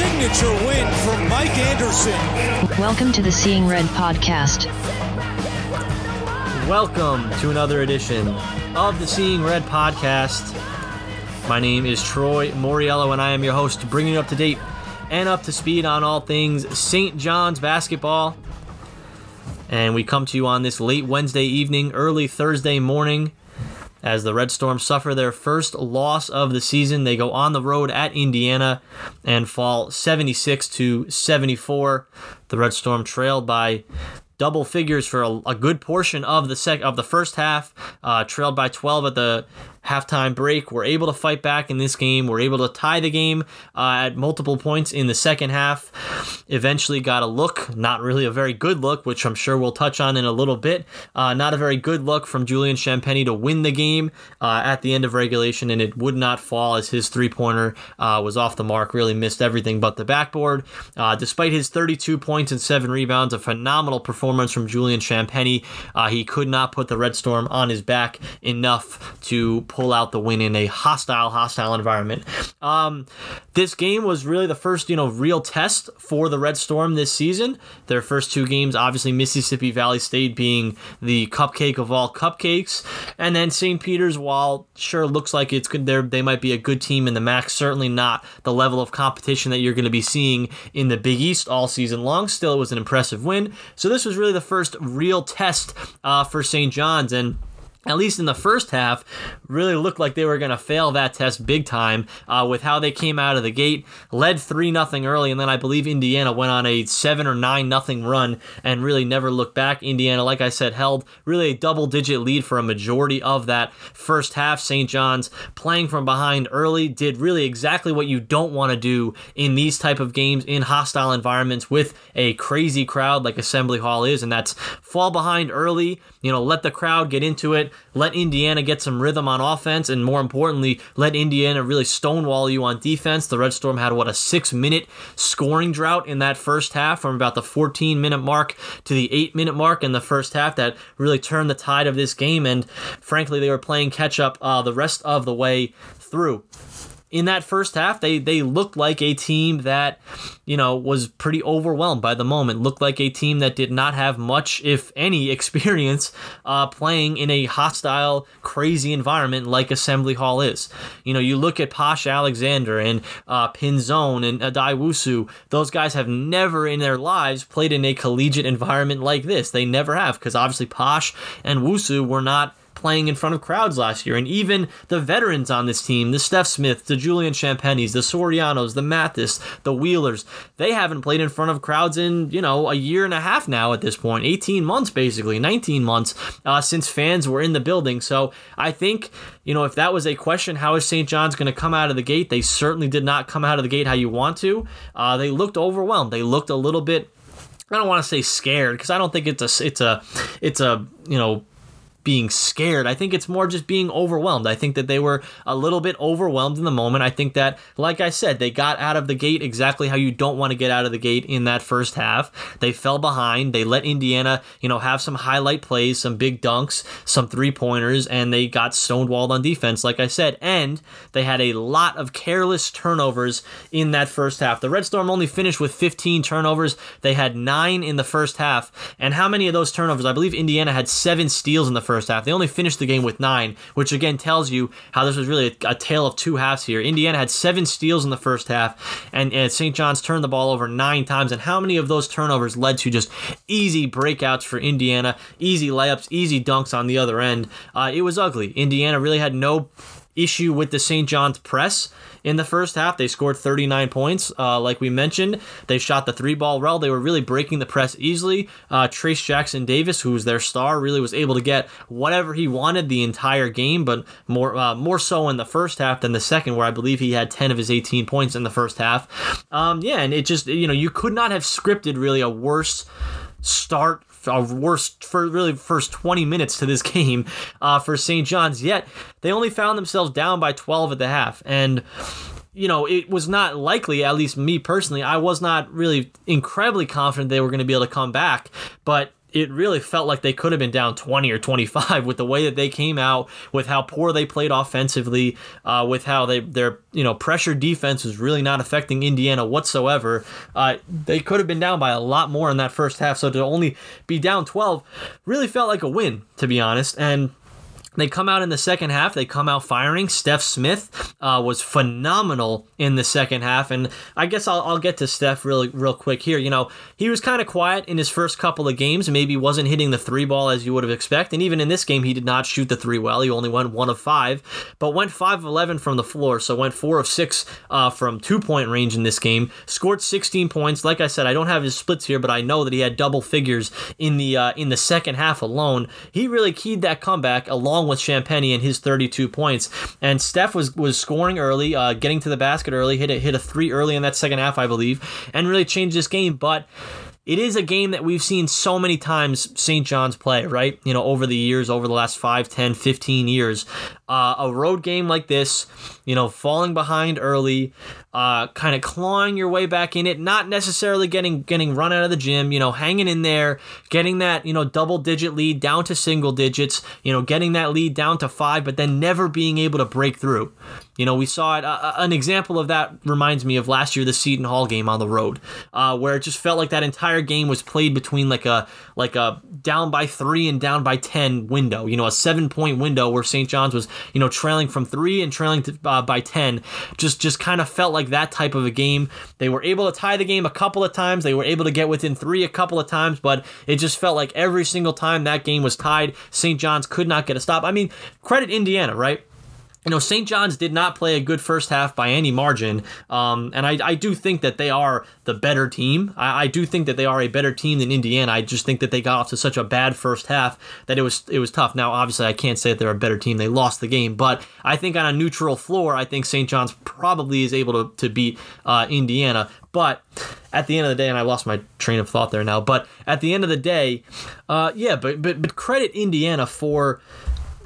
signature win for Mike Anderson. Welcome to the Seeing Red podcast. Welcome to another edition of the Seeing Red podcast. My name is Troy Moriello, and I am your host, bringing you up to date and up to speed on all things St. John's basketball. And we come to you on this late Wednesday evening, early Thursday morning, as the Red Storm suffer their first loss of the season. They go on the road at Indiana and fall 76 to 74. The Red Storm trailed by double figures for a, a, good portion of the sec of the first half, uh, trailed by 12 at the halftime break. We're able to fight back in this game. We're able to tie the game uh, at multiple points in the second half. Eventually got a look, not really a very good look, which I'm sure we'll touch on in a little bit. Uh, not a very good look from Julian Champagnie to win the game uh, at the end of regulation, and it would not fall as his three pointer uh, was off the mark. Really missed everything but the backboard. Uh, despite his 32 points and seven rebounds, a phenomenal performance from Julian Champagnie. Uh, he could not put the Red Storm on his back enough to pull out the win in a hostile, hostile environment. Um, this game was really the first, you know, real test for the Red Storm this season. Their first two games, obviously Mississippi Valley State being the cupcake of all cupcakes, and then St. Peter's, while sure looks like it's good, they might be a good team in the MAAC, certainly not the level of competition that you're going to be seeing in the Big East all season long. Still, it was an impressive win. So this was really the first real test uh, for St. John's, and at least in the first half, really looked like they were going to fail that test big time uh, with how they came out of the gate. Led 3 0 early, and then I believe Indiana went on a 7 or 9 0 run and really never looked back. Indiana, like I said, held really a double digit lead for a majority of that first half. St. John's playing from behind early did really exactly what you don't want to do in these type of games in hostile environments with a crazy crowd like Assembly Hall is, and that's fall behind early, you know, let the crowd get into it let Indiana get some rhythm on offense, and more importantly, let Indiana really stonewall you on defense. The Red Storm had, what, a six minute scoring drought in that first half from about the 14 minute mark to the eight minute mark in the first half that really turned the tide of this game. And frankly, they were playing catch up uh, the rest of the way through in that first half, they they looked like a team that, you know, was pretty overwhelmed by the moment. Looked like a team that did not have much, if any, experience uh, playing in a hostile, crazy environment like Assembly Hall is. You know, you look at Posh Alexander and uh, Pinzon and Addae Wusu. Those guys have never in their lives played in a collegiate environment like this. They never have because obviously Posh and Wusu were not playing in front of crowds last year. And even the veterans on this team, the Stef Smith, the Julian Champagnies, the Sorianos, the Mathis, the Wheelers, they haven't played in front of crowds in, you know, a year and a half now at this 18 months, basically, 19 months uh, since fans were in the building. So I think, you know, if that was a question, how is St. John's going to come out of the gate? They certainly did not come out of the gate how you want to. Uh, they looked overwhelmed. They looked a little bit I don't want to say scared because I don't think it's a it's a it's a you know being scared. I think it's more just being overwhelmed. I think that they were a little bit overwhelmed in the moment. I think that, like I said, they got out of the gate exactly how you don't want to get out of the gate in that first half. They fell behind. They let Indiana, you know, have some highlight plays, some big dunks, some three pointers, and they got stonewalled on defense, like I said. And they had a lot of careless turnovers in that first half. The Red Storm only finished with 15 turnovers. They had nine in the first half. And how many of those turnovers? I believe Indiana had seven steals in the first half. They only finished the game with nine, which again tells you how this was really a, a tale of two halves here. Indiana had seven steals in the first half, and, and St. John's turned the ball over nine times. And how many of those turnovers led to just easy breakouts for Indiana, easy layups, easy dunks on the other end? Uh, it was ugly. Indiana really had no issue with the St. John's press in the first half. They scored 39 points, uh, like we mentioned. They shot the three ball well. They were really breaking the press easily. Uh, Trayce Jackson Davis, who was their star, really was able to get whatever he wanted the entire game, but more uh, more so in the first half than the second, where I believe he had 10 of his 18 points in the first half. Um, yeah, and it just you know you could not have scripted really a worse start a worst for really first 20 minutes to this game uh, for St. John's. Yet they only found themselves down by 12 at the half, and you know, it was not likely, at least me personally, I was not really incredibly confident they were going to be able to come back. But it really felt like they could have been down 20 or 25 with the way that they came out, with how poor they played offensively, uh, with how they their you know pressure defense was really not affecting Indiana whatsoever. Uh, they could have been down by a lot more in that first half, so to only be down 12 really felt like a win, to be honest. And they come out in the second half. They come out firing. Stef Smith uh, was phenomenal in the second half, and I guess I'll, I'll get to Stef really real quick here. You know, he was kind of quiet in his first couple of games. Maybe wasn't hitting the three ball as you would have expected, and even in this game, he did not shoot the three well. He only went one of five, but went five of eleven from the floor. So went four of six uh, from two point range in this game. Scored 16 points. Like I said, I don't have his splits here, but I know that he had double figures in the uh, in the second half alone. He really keyed that comeback along with Champagnie and his 32 points. And Stef was was scoring early, uh, getting to the basket early, hit a, hit a three early in that second half, I believe, and really changed this game. But it is a game that we've seen so many times St. John's play, right? You know, over the years, over the last 5, 10, 15 years. Uh, a road game like this, you know, falling behind early, uh, kind of clawing your way back in it, not necessarily getting getting run out of the gym, you know, hanging in there, getting that, you know, double digit lead down to single digits, you know, getting that lead down to five, but then never being able to break through. You know, we saw it. Uh, uh an example of that reminds me of last year, the Seton Hall game on the road, uh, where it just felt like that entire game was played between like a like a down by three and down by ten window. You know, a seven point window where St. John's was you know trailing from three and trailing to, uh, by ten. Just just kind of felt like that type of a game. They were able to tie the game a couple of times. They were able to get within three a couple of times, but it just felt like every single time that game was tied, St. John's could not get a stop. I mean, credit Indiana, right? You know, St. John's did not play a good first half by any margin. Um, and I, I do think that they are the better team. I, I, do think that they are a better team than Indiana. I just think that they got off to such a bad first half that it was it was tough. Now, obviously, I can't say that they're a better team. They lost the game. But I think on a neutral floor, I think St. John's probably is able to, to beat uh, Indiana. But at the end of the day, and I lost my train of thought there now. But at the end of the day, uh, yeah, but, but but credit Indiana for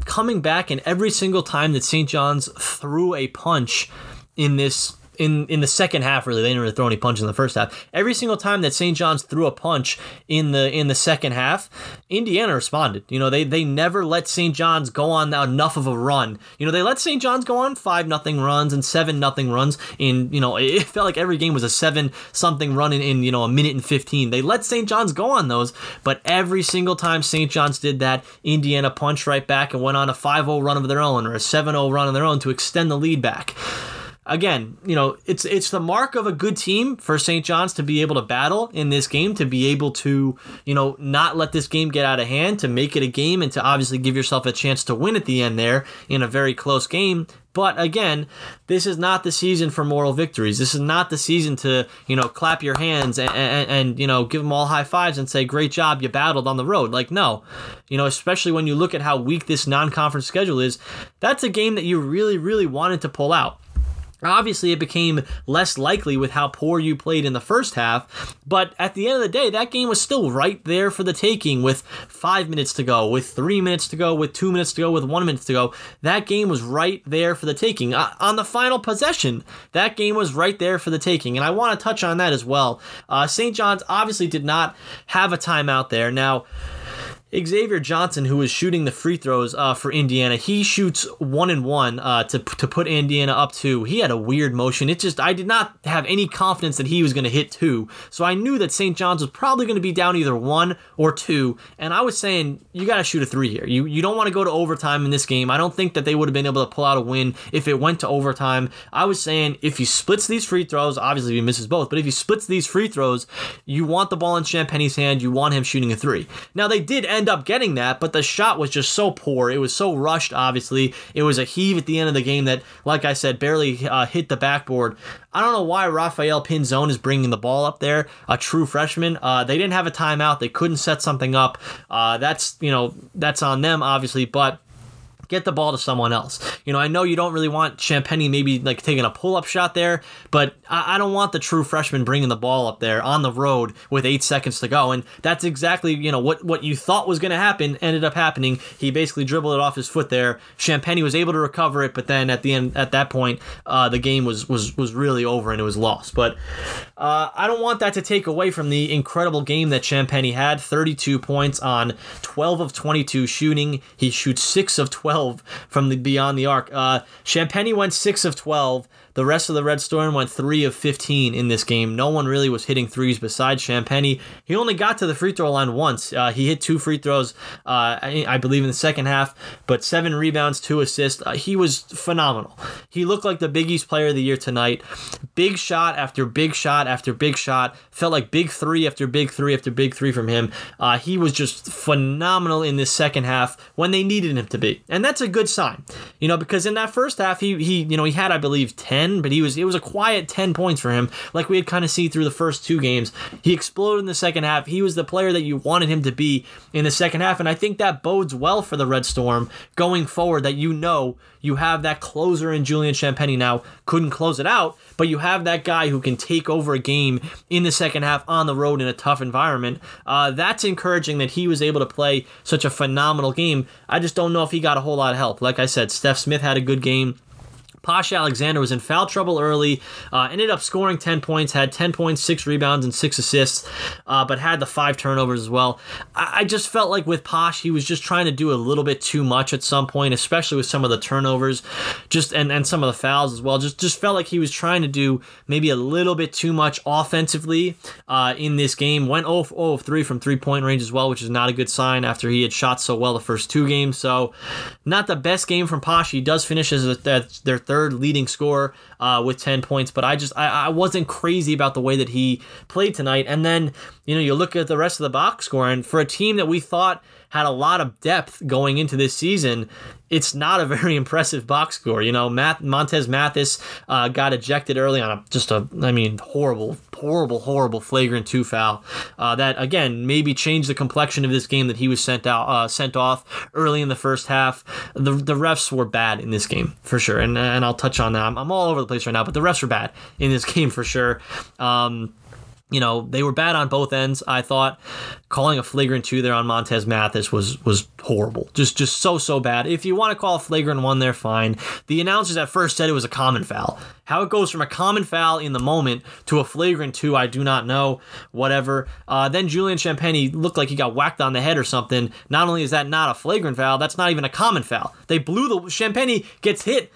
coming back and every single time that St. John's threw a punch in this in in the second half really. They didn't really throw any punches in the first half. Every single time that st. John's threw a punch in the in the second half indiana responded. You know they they never let st. John's go on enough of a run. You know they let st. John's go on five nothing runs and seven nothing runs in you know it felt like every game was a seven something run in, in you know a minute and 15 they let st. John's go on those but every single time st. John's did that indiana punched right back and went on a 5-0 run of their own or a 7-0 run of their own to extend the lead back again, you know, it's it's the mark of a good team for St. John's to be able to battle in this game, to be able to, you know, not let this game get out of hand, to make it a game, and to obviously give yourself a chance to win at the end there in a very close game. But again, this is not the season for moral victories. This is not the season to, you know, clap your hands and, and, and, you know, give them all high fives and say, great job, you battled on the road. Like, no. You know, especially when you look at how weak this non conference schedule is, that's a game that you really, really wanted to pull out. Obviously, it became less likely with how poor you played in the first half, but at the end of the day, that game was still right there for the taking with five minutes to go, with three minutes to go, with two minutes to go, with one minute to go. That game was right there for the taking. Uh, on the final possession, that game was right there for the taking, and I want to touch on that as well. Uh, St. John's obviously did not have a timeout there. Now, Xavier Johnson, who was shooting the free throws uh, for Indiana, he shoots one and one uh, to to put Indiana up two. He had a weird motion. It just I did not have any confidence that he was going to hit two, so I knew that St. John's was probably going to be down either one or two. And I was saying you got to shoot a three here. You you don't want to go to overtime in this game. I don't think that they would have been able to pull out a win if it went to overtime. I was saying if he splits these free throws, obviously he misses both, but if he splits these free throws, you want the ball in Champagnie's hand. You want him shooting a three. Now they did end end up getting that, but the shot was just so poor. It was so rushed, obviously. It was a heave at the end of the game that, like I said, barely uh, hit the backboard. I don't know why Rafael Pinzon is bringing the ball up there, a true freshman. Uh, they didn't have a timeout. They couldn't set something up. Uh, that's, you know, that's on them, obviously, but get the ball to someone else. You know, I know you don't really want Champagnie maybe like taking a pull up shot there, but I, I, don't want the true freshman bringing the ball up there on the road with eight seconds to go. And that's exactly, you know, what, what you thought was going to happen ended up happening. He basically dribbled it off his foot there. Champagnie was able to recover it, but then at the end, at that point, uh, the game was, was, was really over and it was lost. But uh, I don't want that to take away from the incredible game that Champagnie had 32 points on 12 of 22 shooting. He shoots 6 of 12 12 from the beyond the arc. Uh, Champagnie went 6 of 12. The rest of the Red Storm went 3 of 15 in this game. No one really was hitting threes besides Champagnie. He only got to the free throw line once. Uh, he hit two free throws, uh, I believe, in the second half, but seven rebounds, two assists. Uh, he was phenomenal. He looked like the Big East player of the year tonight. Big shot after big shot after big shot. Felt like big three after big three after big three from him. Uh, he was just phenomenal in this second half when they needed him to be. And that's a good sign, you know, because in that first half, he, he you know, he had, I believe, 10 10, but he was it was a quiet 10 points for him, like we had kind of seen through the first two games. He exploded in the second half. He was the player that you wanted him to be in the second half, and I think that bodes well for the Red Storm going forward. That you know you have that closer in Julian Champagnie now. Couldn't close it out, but you have that guy who can take over a game in the second half on the road in a tough environment. Uh, that's encouraging that he was able to play such a phenomenal game. I just don't know if he got a whole lot of help. Like I said, Stef Smith had a good game. Posh Alexander was in foul trouble early, uh, ended up scoring 10 points, had 10 points, 6 rebounds, and 6 assists, uh, but had the 5 turnovers as well. I-, I just felt like with Posh, he was just trying to do a little bit too much at some point, especially with some of the turnovers just and, and some of the fouls as well. Just, just felt like he was trying to do maybe a little bit too much offensively uh, in this game. Went 0 of 3 from three point range as well, which is not a good sign after he had shot so well the first two games. So, not the best game from Posh. He does finish as a, their third third leading scorer uh, with 10 points. But I just, I, I wasn't crazy about the way that he played tonight. And then, you know, you look at the rest of the box score, and for a team that we thought had a lot of depth going into this season, it's not a very impressive box score. You know, Matt, Montez Mathis uh, got ejected early on a just a, I mean, horrible, horrible, horrible flagrant two foul. Uh, that again maybe changed the complexion of this game that he was sent out, uh, sent off early in the first half. The the refs were bad in this game for sure, and and I'll touch on that. I'm, I'm all over the place right now, but the refs were bad in this game for sure. Um, you know, they were bad on both ends. I thought calling a flagrant two there on Montez Mathis was was horrible. Just just so so bad. If you want to call a flagrant one there, fine. The announcers at first said it was a common foul. How it goes from a common foul in the moment to a flagrant two, I do not know. Whatever. Uh, then Julian Champagnie looked like he got whacked on the head or something. Not only is that not a flagrant foul, that's not even a common foul. They blew the Champagnie gets hit,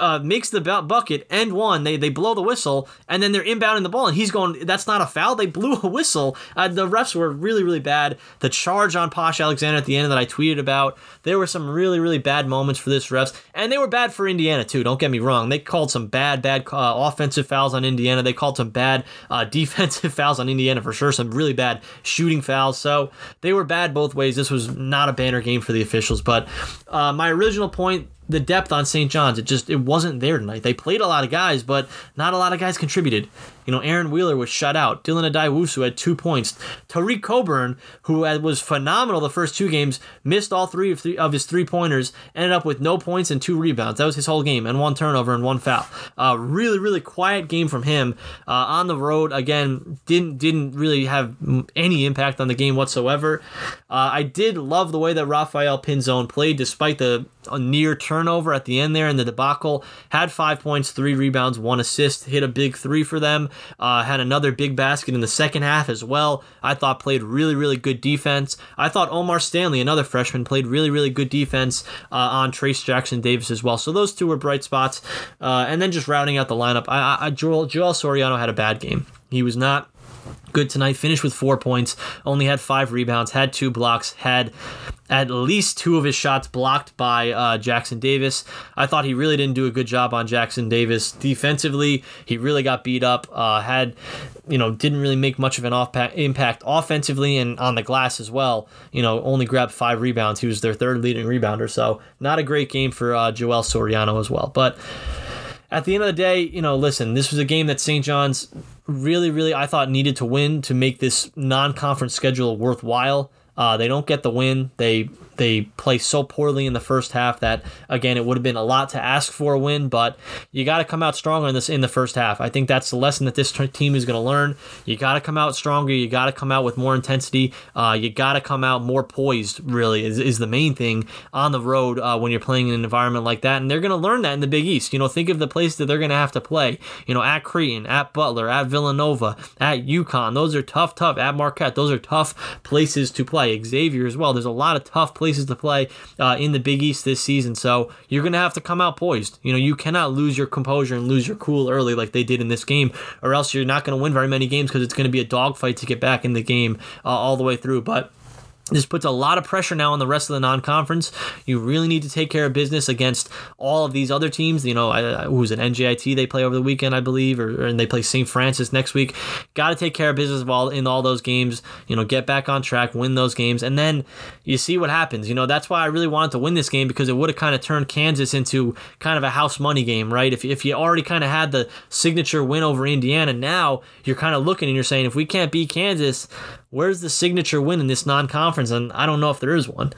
uh, makes the bucket and one. They they blow the whistle and then they're inbounding the ball and he's going. That's not a foul. They blew a whistle. Uh, the refs were really really bad. The charge on Posh Alexander at the end that I tweeted about. There were some really really bad moments for this refs and they were bad for Indiana too. Don't get me wrong. They called some bad bad uh, offensive fouls on Indiana. They called some bad uh, defensive fouls on Indiana for sure. Some really bad shooting fouls. So they were bad both ways. This was not a banner game for the officials. But uh, my original point the depth on St. John's. It just it wasn't there tonight. They played a lot of guys, but not a lot of guys contributed. You know, Aaron Wheeler was shut out. Dylan Addae-Wusu had two points. Tareq Coburn, who was phenomenal the first two games, missed all three of, three of his three pointers, ended up with no points and two rebounds. That was his whole game, and one turnover and one foul. Uh, really, really quiet game from him uh, on the road. Again, didn't didn't really have any impact on the game whatsoever. Uh, I did love the way that Rafael Pinzon played, despite the near turnover at the end there in the debacle. Had five points, three rebounds, one assist, hit a big three for them. Uh, had another big basket in the second half as well. I thought played really, really good defense. I thought O'Mar Stanley, another freshman, played really, really good defense uh, on Trayce Jackson Davis as well. So those two were bright spots. Uh, and then just rounding out the lineup, I, I, Joel, Joel Soriano had a bad game. He was not good tonight. Finished with four points, only had five rebounds, had two blocks, had at least two of his shots blocked by uh, Jackson Davis. I thought he really didn't do a good job on Jackson Davis defensively. He really got beat up. Uh, had you know didn't really make much of an off impact offensively and on the glass as well. You know only grabbed five rebounds. He was their third leading rebounder. So not a great game for uh, Joel Soriano as well, but at the end of the day, you know, listen, this was a game that St. John's really, really, I thought needed to win to make this non conference schedule worthwhile. Uh, they don't get the win. They they play so poorly in the first half that again it would have been a lot to ask for a win, but you got to come out stronger in this in the first half. I think that's the lesson that this team is going to learn. You got to come out stronger. You got to come out with more intensity. Uh, you got to come out more poised. Really is, is the main thing on the road uh, when you're playing in an environment like that, and they're going to learn that in the Big East. You know, think of the place that they're going to have to play. You know, at Creighton, at Butler, at Villanova, at UConn. Those are tough, tough. At Marquette, those are tough places to play. Xavier as well. There's a lot of tough places to play uh, in the Big East this season. So you're going to have to come out poised. You know, you cannot lose your composure and lose your cool early like they did in this game, or else you're not going to win very many games because it's going to be a dogfight to get back in the game uh, all the way through. But this puts a lot of pressure now on the rest of the non-conference. You really need to take care of business against all of these other teams. You know, who's an NJIT they play over the weekend, I believe, or, and they play St. Francis next week. Got to take care of business of all in all those games. You know, get back on track, win those games, and then you see what happens. You know, that's why I really wanted to win this game because it would have kind of turned Kansas into kind of a house money game, right? If if you already kind of had the signature win over Indiana, now you're kind of looking and you're saying if we can't beat Kansas, where's the signature win in this non-conference? And I don't know if there is one.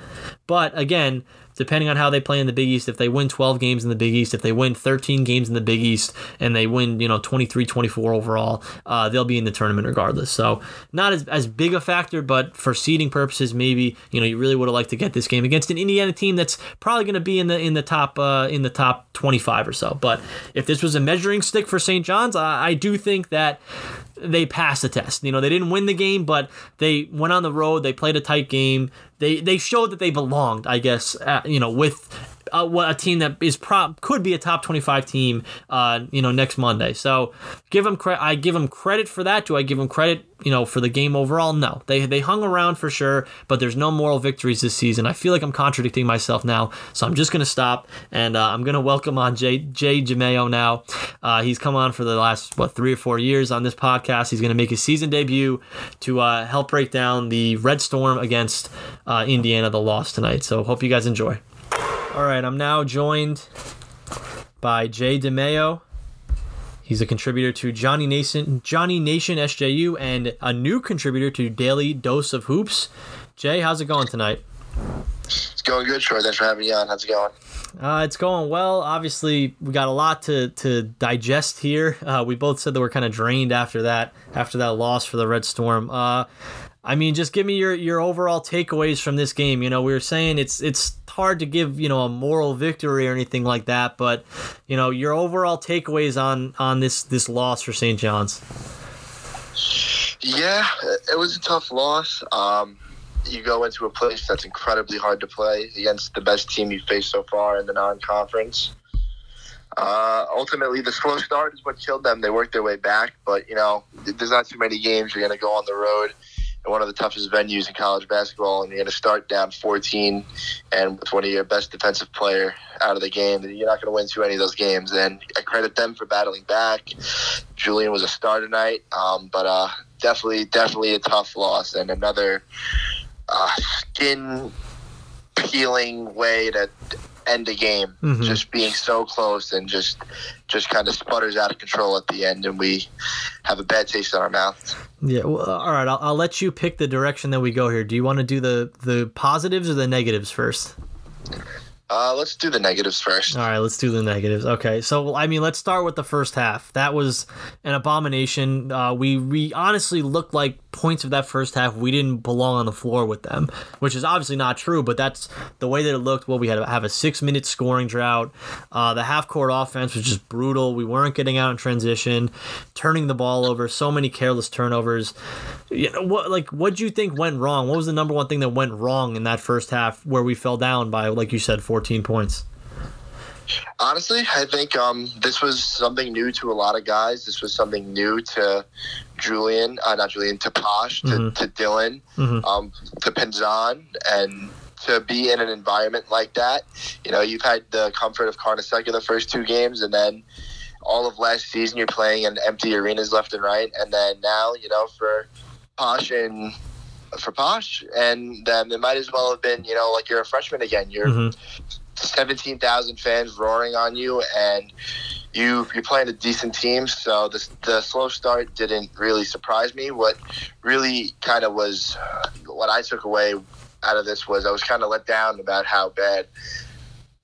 But again, depending on how they play in the Big East, if they win 12 games in the Big East, if they win 13 games in the Big East, and they win, you know, 23 24 overall, uh, they'll be in the tournament regardless. So, not as, as big a factor, but for seeding purposes, maybe, you know, you really would have liked to get this game against an Indiana team that's probably going to be in the in the top uh, in the top 25 or so. But if this was a measuring stick for St. John's, I, I do think that they passed the test. You know, they didn't win the game, but they went on the road. They played a tight game. They they showed that they belonged, I guess. At, you know, with uh, a team that is prop could be a top 25 team, uh, you know, next Monday. So give them credit. I give them credit for that. Do I give them credit, you know, for the game overall? No, they they hung around for sure, but there's no moral victories this season. I feel like I'm contradicting myself now, so I'm just gonna stop and uh, I'm gonna welcome on Jay Jay Dimaio now. Uh, he's come on for the last what three or four years on this podcast. He's gonna make his season debut to uh, help break down the Red Storm against uh, Indiana, the loss tonight. So hope you guys enjoy. All right, I'm now joined by Jay Dimaio. He's a contributor to Johnny Nation, Johnny Nation SJU, and a new contributor to Daily Dose of Hoops. Jay, how's it going tonight? It's going good, Troy. Thanks for having me on. How's it going? Uh, it's going well. Obviously, we got a lot to, to digest here. Uh, we both said that we're kind of drained after that after that loss for the Red Storm. Uh, I mean, just give me your your overall takeaways from this game. You know, we were saying it's it's hard to give you know a moral victory or anything like that, but you know your overall takeaways on on this this loss for St. John's. Yeah, it was a tough loss. Um, you go into a place that's incredibly hard to play against the best team you've faced so far in the non-conference. Uh, ultimately, the slow start is what killed them. They worked their way back, but you know, there's not too many games you're going to go on the road one of the toughest venues in college basketball, and you're going to start down 14 and with one of your best defensive player out of the game, you're not going to win too many of those games. And I credit them for battling back. Julian was a star tonight, um, but uh, definitely, definitely a tough loss and another uh, skin peeling way to end a game. Mm-hmm. Just being so close and just just kind of sputters out of control at the end, and we have a bad taste in our mouths. Yeah. Well, all right. I'll, I'll let you pick the direction that we go here. Do you want to do the the positives or the negatives first? Uh, let's do the negatives first. All right, let's do the negatives. Okay, so I mean, let's start with the first half. That was an abomination. Uh, we we honestly looked like points of that first half we didn't belong on the floor with them, which is obviously not true. But that's the way that it looked. Well, we had to have a six minute scoring drought. Uh, the half court offense was just brutal. We weren't getting out in transition, turning the ball over. So many careless turnovers. You know, what like what do you think went wrong? What was the number one thing that went wrong in that first half where we fell down by like you said 14 points? Honestly, I think um, this was something new to a lot of guys. This was something new to Julian, uh, not Julian, to Posh, to, mm-hmm. to Dylan, mm-hmm. um, to Pinzon, and to be in an environment like that. You know, you've had the comfort of Carnesecca the first two games, and then all of last season you're playing in empty arenas left and right, and then now, you know, for Posh and for Posh, and then it might as well have been, you know, like you're a freshman again. You're mm-hmm. 17,000 fans roaring on you, and you you're playing a decent team. So the the slow start didn't really surprise me. What really kind of was what I took away out of this was I was kind of let down about how bad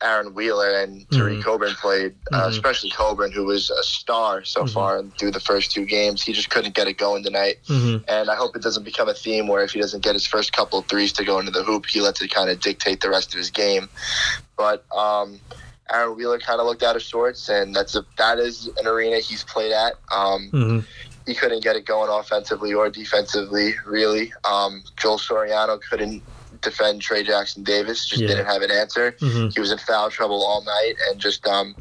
Aaron Wheeler and Tareq Mhm. Coburn played, uh, Mhm. especially Coburn, who was a star so Mhm. far through the first two games. He just couldn't get it going tonight. hmm And I hope it doesn't become a theme where if he doesn't get his first couple of threes to go into the hoop, he lets it kind of dictate the rest of his game. But um, Aaron Wheeler kind of looked out of sorts, and that's a that is an arena he's played at. Um, hmm he couldn't get it going offensively or defensively, really. Um, Joel Soriano couldn't defend Trey Jackson Davis, just Yeah. didn't have an answer. hmm He was in foul trouble all night, and just um,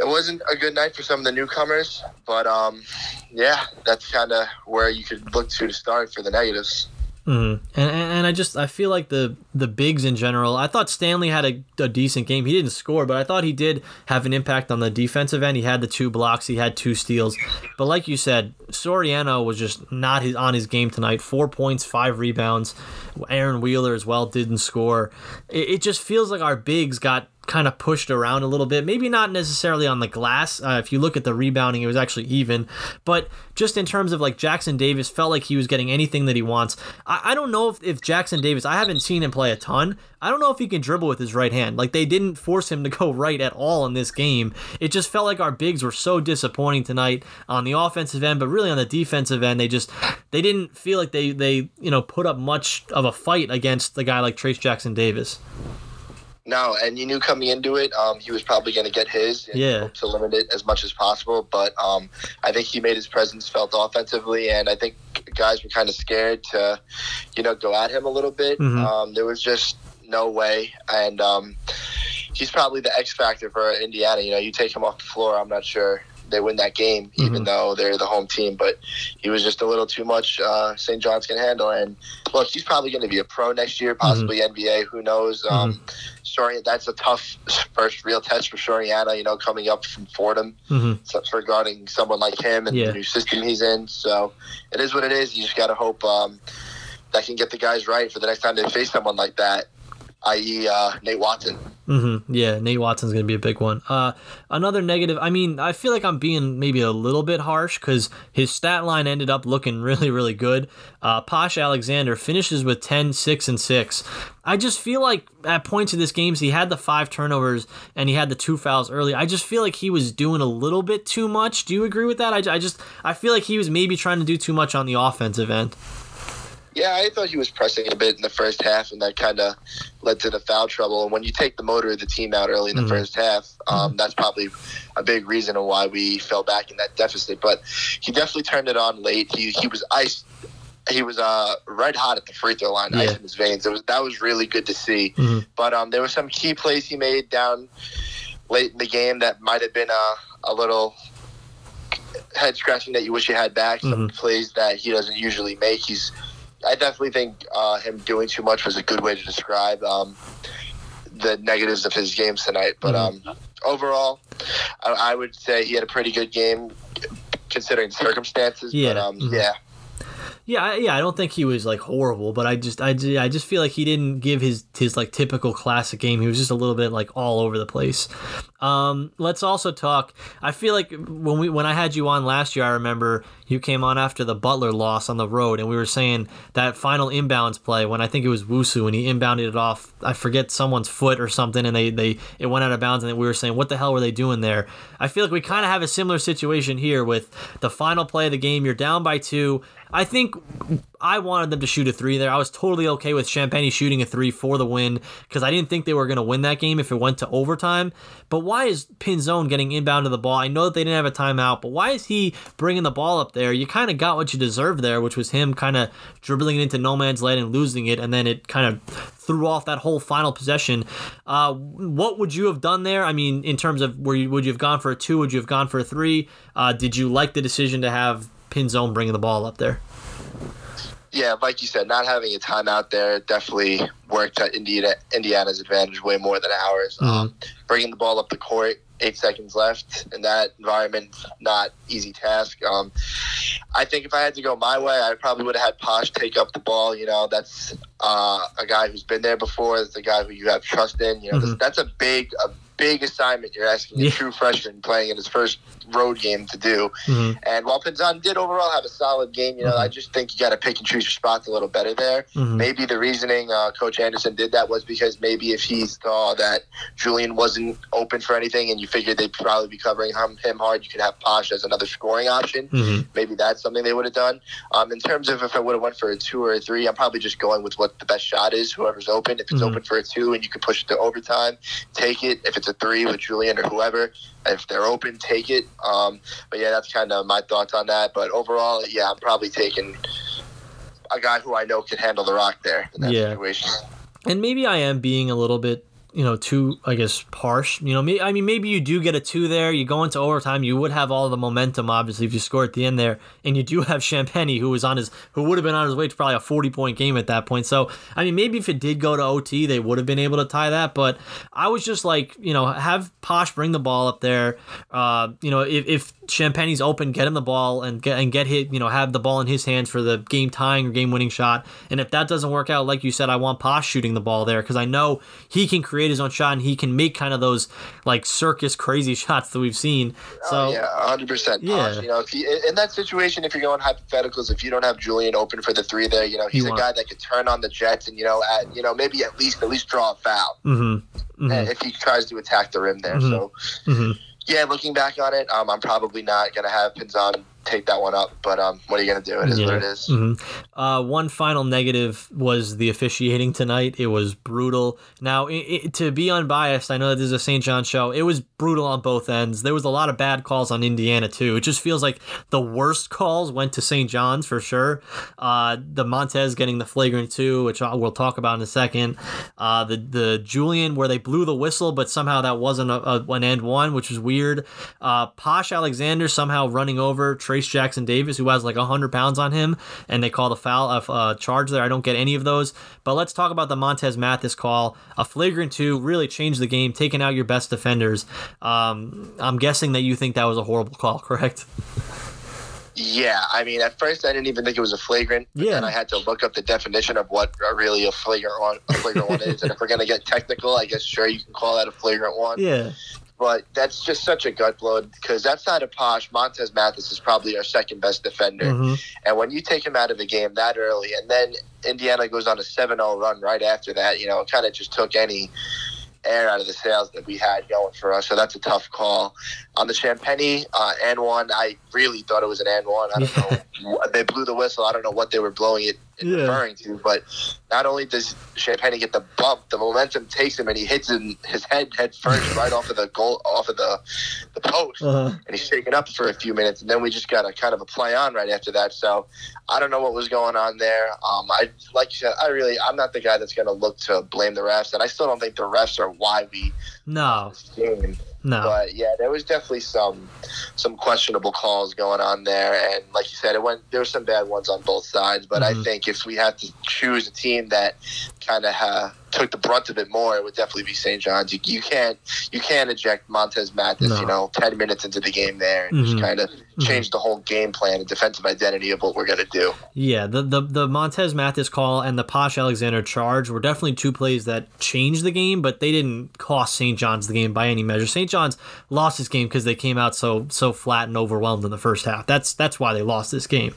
it wasn't a good night for some of the newcomers. But um, yeah, that's kind of where you could look to to start for the negatives. Mm-hmm. And, and and I just I feel like the the bigs in general. I thought Stanley had a, a decent game. He didn't score, but I thought he did have an impact on the defensive end. He had the two blocks. He had two steals. But like you said, Soriano was just not his on his game tonight. Four points, five rebounds. Aaron Wheeler as well didn't score. It, it just feels like our bigs got kind of pushed around a little bit. Maybe not necessarily on the glass. Uh, if you look at the rebounding, it was actually even. But just in terms of like Jackson Davis, felt like he was getting anything that he wants. I, I don't know if, if Jackson Davis, I haven't seen him play a ton. I don't know if he can dribble with his right hand. Like they didn't force him to go right at all in this game. It just felt like our bigs were so disappointing tonight on the offensive end, but really on the defensive end, they just they didn't feel like they they you know put up much of a fight against the guy like Trayce Jackson Davis. No, and you knew coming into it, um, he was probably going to get his and Yeah. hope to limit it as much as possible. But um, I think he made his presence felt offensively, and I think guys were kind of scared to, you know, go at him a little bit. Mhm. Um, there was just no way, and um, he's probably the X factor for Indiana. You know, you take him off the floor, I'm not sure they win that game, even Mhm. though they're the home team. But he was just a little too much. Uh, St. John's can handle, and look, he's probably going to be a pro next year, possibly NBA. Who knows? Um, Sorian, that's a tough first real test for Soriano. You know, coming up from Fordham, hmm so regarding someone like him and Yeah. the new system he's in. So it is what it is. You just got to hope um, that can get the guys right for the next time they face someone like that, i.e., uh, Nate Watson. Hmm Yeah, Nate Watson's going to be a big one. Uh, another negative. I mean, I feel like I'm being maybe a little bit harsh because his stat line ended up looking really, really good. Uh, Posh Alexander finishes with 10, 6, and 6. I just feel like at points of this game, he had the five turnovers and he had the two fouls early. I just feel like he was doing a little bit too much. Do you agree with that? I, I just I feel like he was maybe trying to do too much on the offensive end. Yeah, I thought he was pressing a bit in the first half, and that kind of led to the foul trouble. And when you take the motor of the team out early in the Mhm. first half, um, that's probably a big reason of why we fell back in that deficit. But he definitely turned it on late. He he was ice. He was uh, red hot at the free throw line, ice in his veins. It was that was really good to see. Mhm. But um, there were some key plays he made down late in the game that might have been uh, a little head scratching that you wish you had back. Some plays that he doesn't usually make. He's I definitely think uh, him doing too much was a good way to describe um, the negatives of his games tonight. But Mm-hmm. um, overall, I, I would say he had a pretty good game considering circumstances. Yeah. But um, Mhm. yeah, Yeah, yeah, I don't think he was like horrible, but I just, I, I just feel like he didn't give his his like typical classic game. He was just a little bit like all over the place. Um, let's also talk. I feel like when we when I had you on last year, I remember you came on after the Butler loss on the road, and we were saying that final inbounds play when I think it was Wusu and he inbounded it off. I forget someone's foot or something, and they they it went out of bounds, and we were saying what the hell were they doing there? I feel like we kind of have a similar situation here with the final play of the game. You're down by two. I think I wanted them to shoot a three there. I was totally okay with Champagnie shooting a three for the win because I didn't think they were going to win that game if it went to overtime. But why is Pinzon getting inbound to the ball? I know that they didn't have a timeout, but why is he bringing the ball up there? You kind of got what you deserved there, which was him kind of dribbling it into no man's land and losing it, and then it kind of threw off that whole final possession. Uh, what would you have done there? I mean, in terms of where you, would you have gone for a two? Would you have gone for a three? Uh, did you like the decision to have Pinzon bringing the ball up there? yeah, like you said, not having a timeout there definitely worked at Indiana, Indiana's advantage way more than ours. Mhm. Um, bringing the ball up the court, eight seconds left in that environment, not easy task. Um, I think if I had to go my way, I probably would have had Posh take up the ball. You know, that's uh, a guy who's been there before. It's a guy who you have trust in. You know, Mhm. that's a big, a big assignment you're asking Yeah. a true freshman playing in his first road game to do. Mhm. And while Pinzon did overall have a solid game, you know, Mhm. I just think you got to pick and choose your spots a little better there. Mhm. Maybe the reasoning uh, Coach Anderson did that was because maybe if he saw that Julian wasn't open for anything and you figured they'd probably be covering him, him hard, you could have Posh as another scoring option. Mhm. Maybe that's something they would have done. Um, in terms of if I would have went for a two or a three, I'm probably just going with what the best shot is. Whoever's open. If it's Mhm. open for a two and you can push it to overtime, take it. If it's a three with Julian or whoever, if they're open, take it. Um, but yeah, that's kind of my thoughts on that. But overall, yeah, I'm probably taking a guy who I know can handle the rock there in that Yeah. situation. and maybe I am being a little bit, you know, too, I guess, harsh. You know, I mean, maybe you do get a two there. You go into overtime. You would have all the momentum, obviously, if you score at the end there, and you do have Champagnie, who was on his, who would have been on his way to probably a forty-point game at that point. So, I mean, maybe if it did go to OT, they would have been able to tie that. But I was just like, you know, have Posh bring the ball up there. Uh, you know, if, if Champagnie's open, get him the ball and get and get hit. You know, have the ball in his hands for the game tying or game winning shot. And if that doesn't work out, like you said, I want Posh shooting the ball there because I know he can create his own shot and he can make kind of those like circus crazy shots that we've seen. So oh, yeah, 100. percent Yeah. You know, if you, in that situation, if you're going hypotheticals, if you don't have Julian open for the three there, you know, he's You a want- guy that could turn on the Jets and you know, at, you know, maybe at least at least draw a foul. hmm uh, if he tries to attack the rim there. Mhm. So, hmm yeah, looking back on it, um, I'm probably not going to have Pinzon take that one up. But um, what are you going to do? It is what it is. hmm Uh, one final negative was the officiating tonight. It was brutal. Now, i i to be unbiased, I know that this is a St. John show. It was brutal on both ends. There was a lot of bad calls on Indiana too. It just feels like the worst calls went to St. John's for sure. Uh, the Montez getting the flagrant two, which I- we'll talk about in a second. Uh, the the Julian where they blew the whistle, but somehow that wasn't a, a, an end one, which was weird. Uh, Posh Alexander somehow running over Trayce Jackson Davis, who has like hundred pounds on him, and they call the foul, a uh, charge there. I don't get any of those. But let's talk about the Montez Mathis call. A flagrant two really changed the game, taking out your best defenders. Um, I'm guessing that you think that was a horrible call, correct? Yeah, I mean, at first I didn't even think it was a flagrant. Yeah. And I had to look up the definition of what uh, really a flagrant one, a flagrant one is, and if we're going to get technical, I guess sure you can call that a flagrant one. Yeah. But that's just such a gut blow because outside of Posh, Montez Mathis is probably our second best defender. hmm And when you take him out of the game that early, and then Indiana goes on a 7 0 run right after that, you know, it kind of just took any air out of the sails that we had going for us. So that's a tough call. On the Champagnie uh, and one, I really thought it was an and one. I don't know. They blew the whistle. I don't know what they were blowing it Yeah. referring to, but not only does Champagnie get the bump, the momentum takes him and he hits him, his head head first right off of the goal, off of the, the post Uh-huh. and he's shaken up for a few minutes, and then we just got a kind of a play on right after that. So I don't know what was going on there. Um, I like you said, I really I'm not the guy that's going to look to blame the refs, and I still don't think the refs are why we No. game. No. But yeah, there was definitely some some questionable calls going on there, and like you said, it went. There were some bad ones on both sides, but Mhm. I think if we had to choose a team that kind of uh, took the brunt of it more, it would definitely be St. John's. You, you can't you can't eject Montez Mathis, No. you know, ten minutes into the game there, and Mhm. just kind of change the whole game plan and defensive identity of what we're gonna do. Yeah, the, the the Montez Mathis call and the Posh Alexander charge were definitely two plays that changed the game, but they didn't cost St. John's the game by any measure. St. John's lost this game because they came out so so flat and overwhelmed in the first half. That's that's why they lost this game.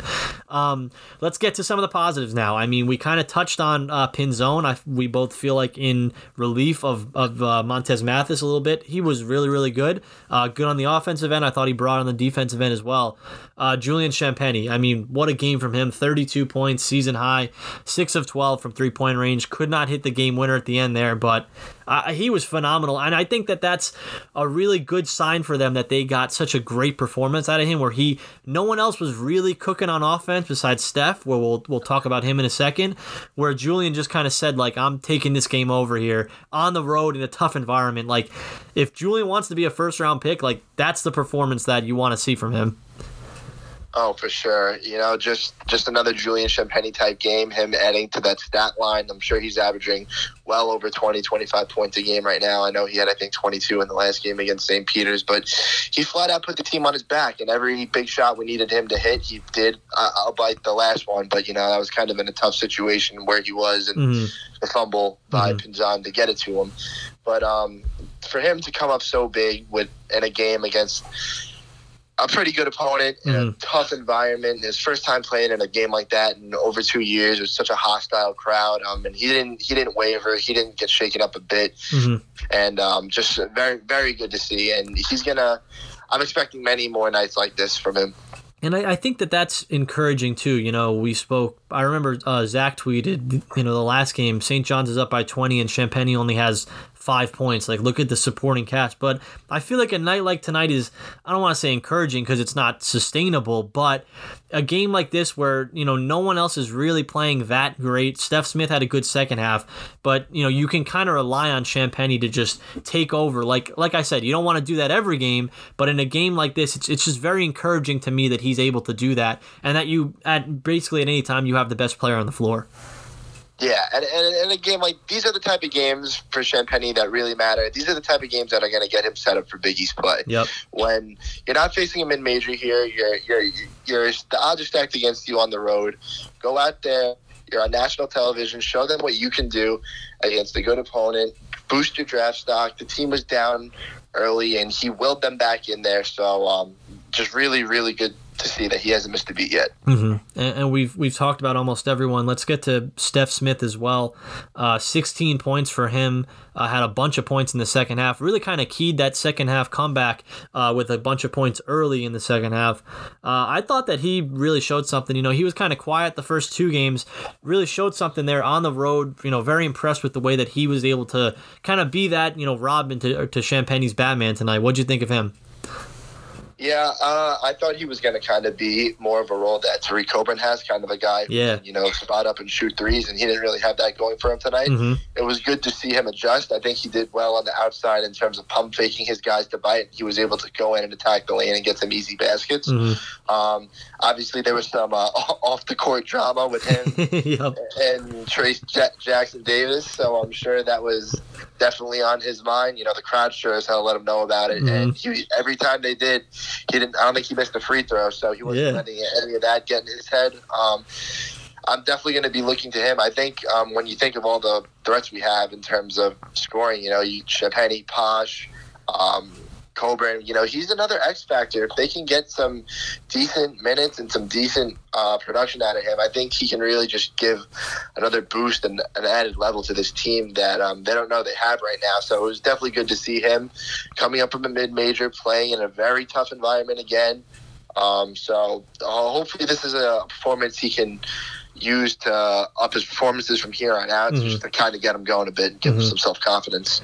Um, let's get to some of the positives now. I mean, we kind of touched on uh, Pinzon. I, we both feel like in relief of of uh, Montez Mathis a little bit. He was really really good. Uh, good on the offensive end. I thought he brought on the defensive end as well. Uh, Julian Champagnie. I mean, what a game from him. 32 points, season high, six of 12 from three point range. Could not hit the game winner at the end there, but uh, he was phenomenal. And I think that that's a really good sign for them that they got such a great performance out of him, where he no one else was really cooking on offense besides Stef. Where we'll we'll talk about him in a second. Where Julian just kind of said like, I'm taking this game over here on the road in a tough environment. Like, if Julian wants to be a first round pick, like that's the performance that you want to see from him. Oh, for sure. You know, just just another Julian Champagnie type game. Him adding to that stat line. I'm sure he's averaging well over 20, 25 points a game right now. I know he had, I think, 22 in the last game against St. Peter's, but he flat out put the team on his back. And every big shot we needed him to hit, he did. Uh, I'll bite the last one, but you know that was kind of in a tough situation where he was, and Mhm. the fumble by Mhm. Pinzon to get it to him. But um, for him to come up so big with in a game against a pretty good opponent in a tough environment. His first time playing in a game like that in over two years with such a hostile crowd. Um, and he didn't he didn't waver. He didn't get shaken up a bit. Mhm. And um, just very very good to see. And he's gonna. I'm expecting many more nights like this from him. And I, I think that that's encouraging too. You know, we spoke. I remember uh, Zach tweeted. You know, the last game, St. John's is up by 20, and Champagnie only has five points. Like, look at the supporting cast. But I feel like a night like tonight is. I don't want to say encouraging because it's not sustainable, but a game like this where you know no one else is really playing that great. Stef Smith had a good second half, but you know you can kind of rely on Champagnie to just take over. Like like I said, you don't want to do that every game, but in a game like this, it's it's just very encouraging to me that he's able to do that, and that you at basically at any time you have the best player on the floor. Yeah, and, and, and a game like these are the type of games for Champagnie that really matter. These are the type of games that are going to get him set up for Big East play. Yep. When you're not facing a mid major here, you're you're you're the odds are stacked against you on the road. Go out there. You're on national television. Show them what you can do against a good opponent. Boost your draft stock. The team was down early, and he willed them back in there. So, um, just really, really good to see that he hasn't missed a beat yet. Mm-hmm. And, and we've we've talked about almost everyone. Let's get to Stef Smith as well. Uh, 16 points for him. Uh, had a bunch of points in the second half. Really kind of keyed that second half comeback uh, with a bunch of points early in the second half. Uh, I thought that he really showed something. You know, he was kind of quiet the first two games. Really showed something there on the road. You know, very impressed with the way that he was able to kind of be that you know Robin to to Champagnie's Batman tonight. What'd you think of him? Yeah, uh, I thought he was going to kind of be more of a role that Tareq Coburn has, kind of a guy, Yeah. can, you know, spot up and shoot threes, and he didn't really have that going for him tonight. hmm It was good to see him adjust. I think he did well on the outside in terms of pump faking his guys to bite. He was able to go in and attack the lane and get some easy baskets. hmm Um, obviously, there was some uh, off the court drama with him yep. and Trayce Ja- Jackson Davis, so I'm sure that was definitely on his mind. You know, the crowd sure as hell let him know about it, and he, every time they did, he didn't. I don't think he missed a free throw, so he wasn't Yeah. letting any of that get in his head. Um, I'm definitely going to be looking to him. I think um, when you think of all the threats we have in terms of scoring, you know, you Champagnie, Posh. Um, Coburn, you know, he's another X factor. If they can get some decent minutes and some decent uh, production out of him, I think he can really just give another boost and an added level to this team that um, they don't know they have right now. So it was definitely good to see him coming up from a mid major, playing in a very tough environment again. Um, so uh, hopefully, this is a performance he can use to up his performances from here on out, Mhm. just to kind of get him going a bit and give him Mhm. some self confidence.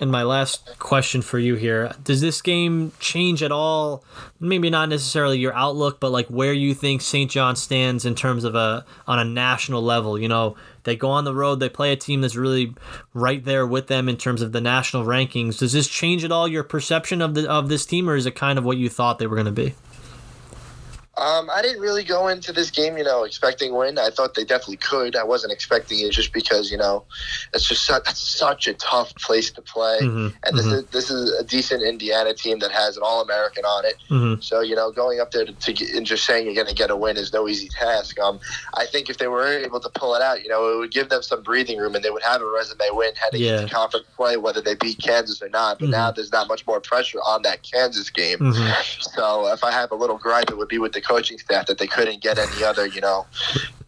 And my last question for you here: Does this game change at all? Maybe not necessarily your outlook, but like where you think St. John stands in terms of a on a national level. You know, they go on the road, they play a team that's really right there with them in terms of the national rankings. Does this change at all your perception of the of this team, or is it kind of what you thought they were going to be? Um, I didn't really go into this game, you know, expecting win. I thought they definitely could. I wasn't expecting it just because, you know, it's just such, it's such a tough place to play. Mhm, And this mhm. is this is a decent Indiana team that has an All American on it. Mhm. So you know, going up there to, to get, and just saying you're going to get a win is no easy task. Um, I think if they were able to pull it out, you know, it would give them some breathing room, and they would have a resume win heading Yeah. into conference play, whether they beat Kansas or not. But Mhm. now there's not much more pressure on that Kansas game. Mhm. So if I have a little gripe, it would be with the coaching staff that they couldn't get any other, you know,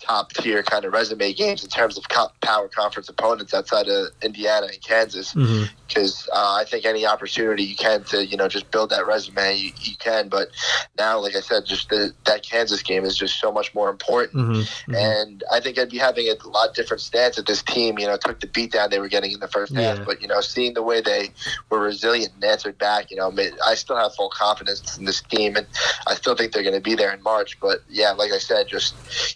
top tier kind of resume games in terms of co- power conference opponents outside of Indiana and Kansas. Mhm. Because uh, I think any opportunity you can to, you know, just build that resume, you, you can. But now, like I said, just the, that Kansas game is just so much more important. Mhm. Mhm. And I think I'd be having a lot different stance at this team. You know, took the beat down they were getting in the first half, but you know, seeing the way they were resilient and answered back, you know, I still have full confidence in this team, and I still think they're going to be there in March. But yeah, like I said, just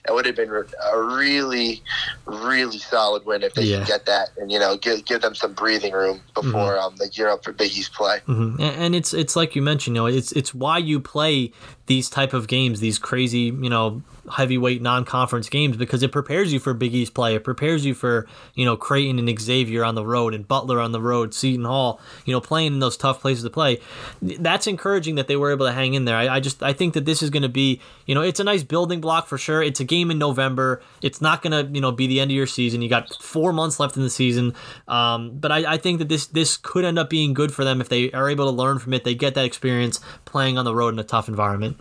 it would have been a really, really solid win if they Yeah. can get that, and you know, give give them some breathing room before um, they gear up for Big East play. hmm And, and it's it's like you mentioned, you know, it's it's why you play these type of games, these crazy, you know, heavyweight non-conference games because it prepares you for Big East play. It prepares you for you know Creighton and Xavier on the road and Butler on the road, Seton Hall. You know, playing in those tough places to play. That's encouraging that they were able to hang in there. I, I just I think that this is going to be you know it's a nice building block for sure. It's a game in November. It's not going to you know be the end of your season. You got four months left in the season, um, but I, I think that this this could end up being good for them if they are able to learn from it. They get that experience playing on the road in a tough environment.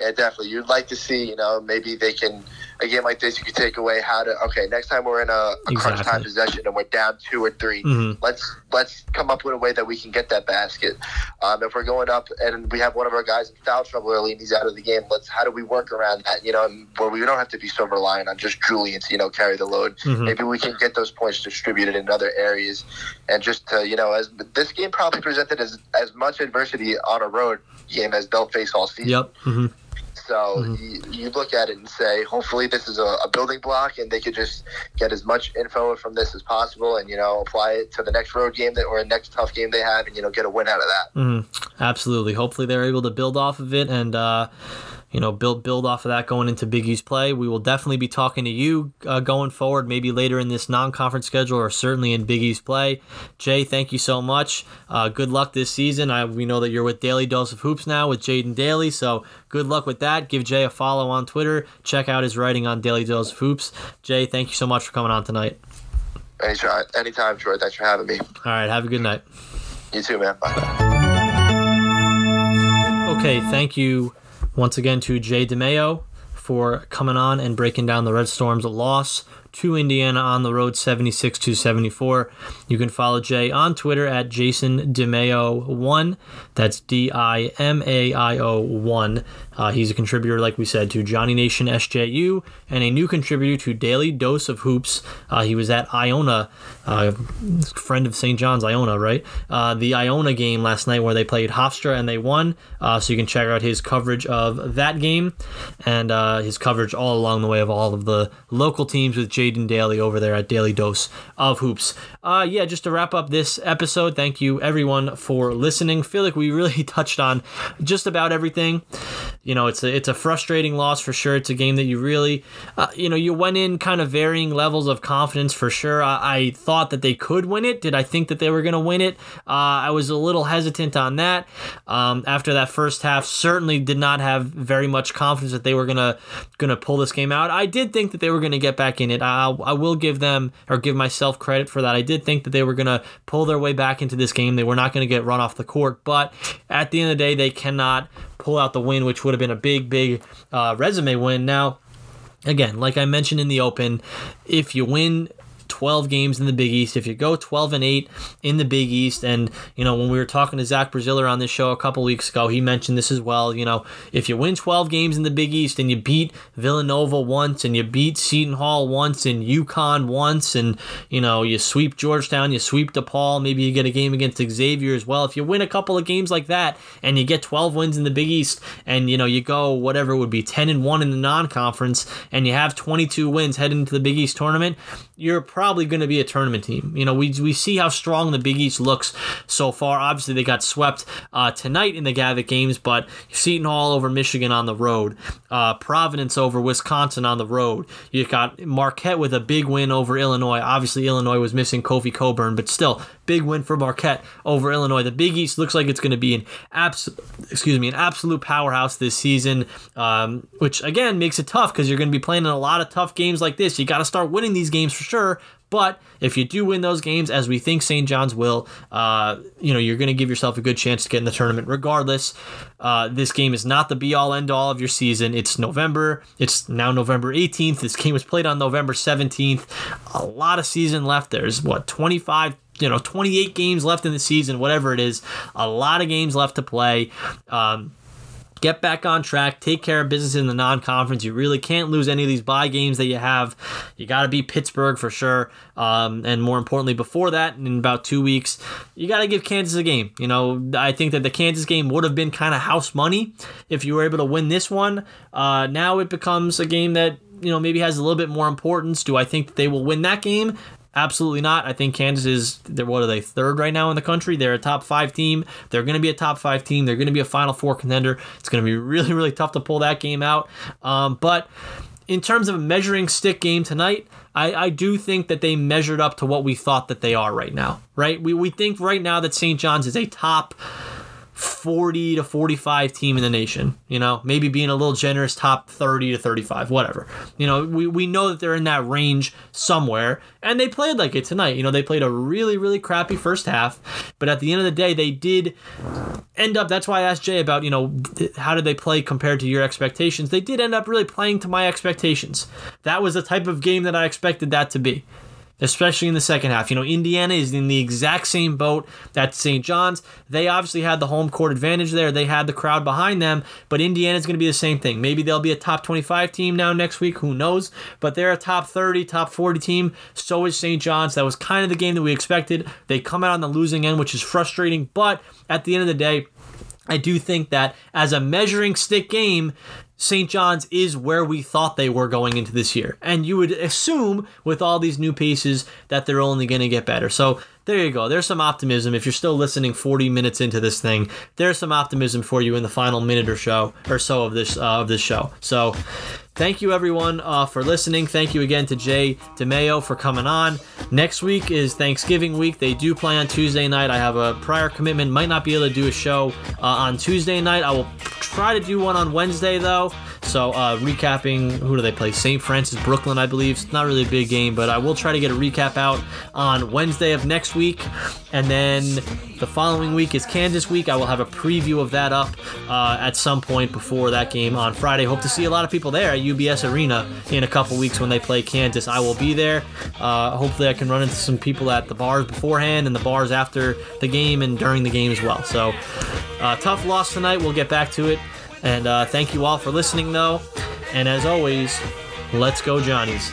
Yeah, definitely. You'd like to see, you know, maybe they can a game like this. You could take away how to. Okay, next time we're in a, a exactly. crunch time possession and we're down two or 3 let mm-hmm. let's let's come up with a way that we can get that basket. Um, if we're going up and we have one of our guys in foul trouble early and he's out of the game, let's how do we work around that? You know, where we don't have to be so reliant on just Julian to you know carry the load. Mm-hmm. Maybe we can get those points distributed in other areas, and just to, you know, as this game probably presented as as much adversity on a road game as they'll face all season. Yep. Mm-hmm. So mm-hmm. you, you, look at it and say, hopefully this is a, a, building block, and they could just get as much info from this as possible, and you know apply it to the next road game that, or a next tough game they have, and you know get a win out of that. Mm-hmm. Absolutely. Hopefully they're able to build off of it and. Uh, you know, build build off of that going into Big East play. We will definitely be talking to you uh, going forward, maybe later in this non-conference schedule or certainly in Big East play. Jay, thank you so much. Uh, good luck this season. I, we know that you're with Daily Dose of Hoops now with Jaden Daly, so good luck with that. Give Jay a follow on Twitter. Check out his writing on Daily Dose of Hoops. Jay, thank you so much for coming on tonight. Anytime, anytime, Troy. Thanks for having me. All right, have a good night. You too, man. Bye. Okay, thank you once again to Jay Dimaio for coming on and breaking down the Red Storm's loss to Indiana on the road 76 to 74. You can follow Jay on Twitter at Jason DiMaio1. That's D I M A I O 1. Uh, he's a contributor, like we said, to Johnny Nation SJU and a new contributor to Daily Dose of Hoops. Uh, he was at Iona, uh, friend of St. John's, Iona, right? Uh, the Iona game last night where they played Hofstra and they won. Uh, so you can check out his coverage of that game and uh, his coverage all along the way of all of the local teams with Jaden Daly over there at Daily Dose of Hoops. yeah, just to wrap up this episode, thank you everyone for listening. Feel like we really touched on just about everything you know, it's a it's a frustrating loss for sure. It's a game that you really, uh, you know, you went in kind of varying levels of confidence for sure. I, I thought that they could win it. Did I think that they were going to win it? Uh, I was a little hesitant on that. Um, after that first half, certainly did not have very much confidence that they were gonna gonna pull this game out. I did think that they were going to get back in it. I, I will give them or give myself credit for that. I did think that they were going to pull their way back into this game. They were not going to get run off the court, but at the end of the day, they cannot pull out the win, which would have been a big, big uh, resume win. Now, again, like I mentioned in the open, if you win 12 games in the Big East. If you go 12 and 8 in the Big East, and you know when we were talking to Zach Braziller on this show a couple weeks ago, he mentioned this as well. You know, if you win 12 games in the Big East and you beat Villanova once, and you beat Seton Hall once, and UConn once, and you know you sweep Georgetown, you sweep DePaul, maybe you get a game against Xavier as well. If you win a couple of games like that, and you get 12 wins in the Big East, and you know you go whatever would be 10 and 1 in the non-conference, and you have 22 wins heading into the Big East tournament, you're probably going to be a tournament team. You know, we, we see how strong the Big East looks so far. Obviously, they got swept uh, tonight in the Gavitt games, but Seton Hall over Michigan on the road, uh, Providence over Wisconsin on the road. You got Marquette with a big win over Illinois. Obviously, Illinois was missing Kofi Cockburn, but still, big win for Marquette over Illinois. The Big East looks like it's going to be an absolute, excuse me, an absolute powerhouse this season, um, which again makes it tough because you're going to be playing in a lot of tough games like this. You got to start winning these games for sure. But if you do win those games, as we think St. John's will, uh, you know you're going to give yourself a good chance to get in the tournament. Regardless, uh, this game is not the be all end all of your season. It's November. It's now November 18th. This game was played on November 17th. A lot of season left. There's what 25 you know 28 games left in the season whatever it is a lot of games left to play um, get back on track, take care of business in the non conference. You really can't lose any of these bye games that you have. You got to beat Pittsburgh for sure. Um, and more importantly, before that, in about two weeks, you got to give Kansas a game. You know, I think that the Kansas game would have been kind of house money if you were able to win this one. Uh, now it becomes a game that, you know, maybe has a little bit more importance. Do I think that they will win that game? Absolutely not. I think Kansas is they're what are they third right now in the country? They're a top five team. They're going to be a top five team. They're going to be a Final Four contender. It's going to be really really tough to pull that game out. Um, but in terms of a measuring stick game tonight, I, I do think that they measured up to what we thought that they are right now. Right? We we think right now that St. John's is a top 40 to 45 team in the nation. You know, maybe being a little generous, top 30 to 35, whatever. You know, we, we know that they're in that range somewhere, and they played like it tonight. You know, they played a really, really crappy first half, but at the end of the day, they did end up. That's why I asked Jay about, you know, how did they play compared to your expectations? They did end up really playing to my expectations. That was the type of game that I expected that to be especially in the second half. You know, Indiana is in the exact same boat that St. John's. They obviously had the home court advantage there. They had the crowd behind them, but Indiana's going to be the same thing. Maybe they'll be a top 25 team now next week, who knows? But they're a top 30, top 40 team. So is St. John's. That was kind of the game that we expected. They come out on the losing end, which is frustrating, but at the end of the day, I do think that as a measuring stick game, St. John's is where we thought they were going into this year. And you would assume with all these new pieces that they're only going to get better. So there you go. There's some optimism. If you're still listening 40 minutes into this thing, there's some optimism for you in the final minute or so or so of this uh, of this show. So thank you everyone uh, for listening. Thank you again to Jay Dimaio for coming on. Next week is Thanksgiving week. They do play on Tuesday night. I have a prior commitment. Might not be able to do a show uh, on Tuesday night. I will try to do one on Wednesday though. So uh, recapping, who do they play? St. Francis, Brooklyn, I believe. It's not really a big game, but I will try to get a recap out on Wednesday of next week, and then the following week is Kansas week. I will have a preview of that up uh, at some point before that game on Friday. Hope to see a lot of people there UBS Arena in a couple weeks when they play Kansas. I will be there. Uh, hopefully, I can run into some people at the bars beforehand and the bars after the game and during the game as well. So, uh, tough loss tonight. We'll get back to it. And uh, thank you all for listening, though. And as always, let's go, Johnnies.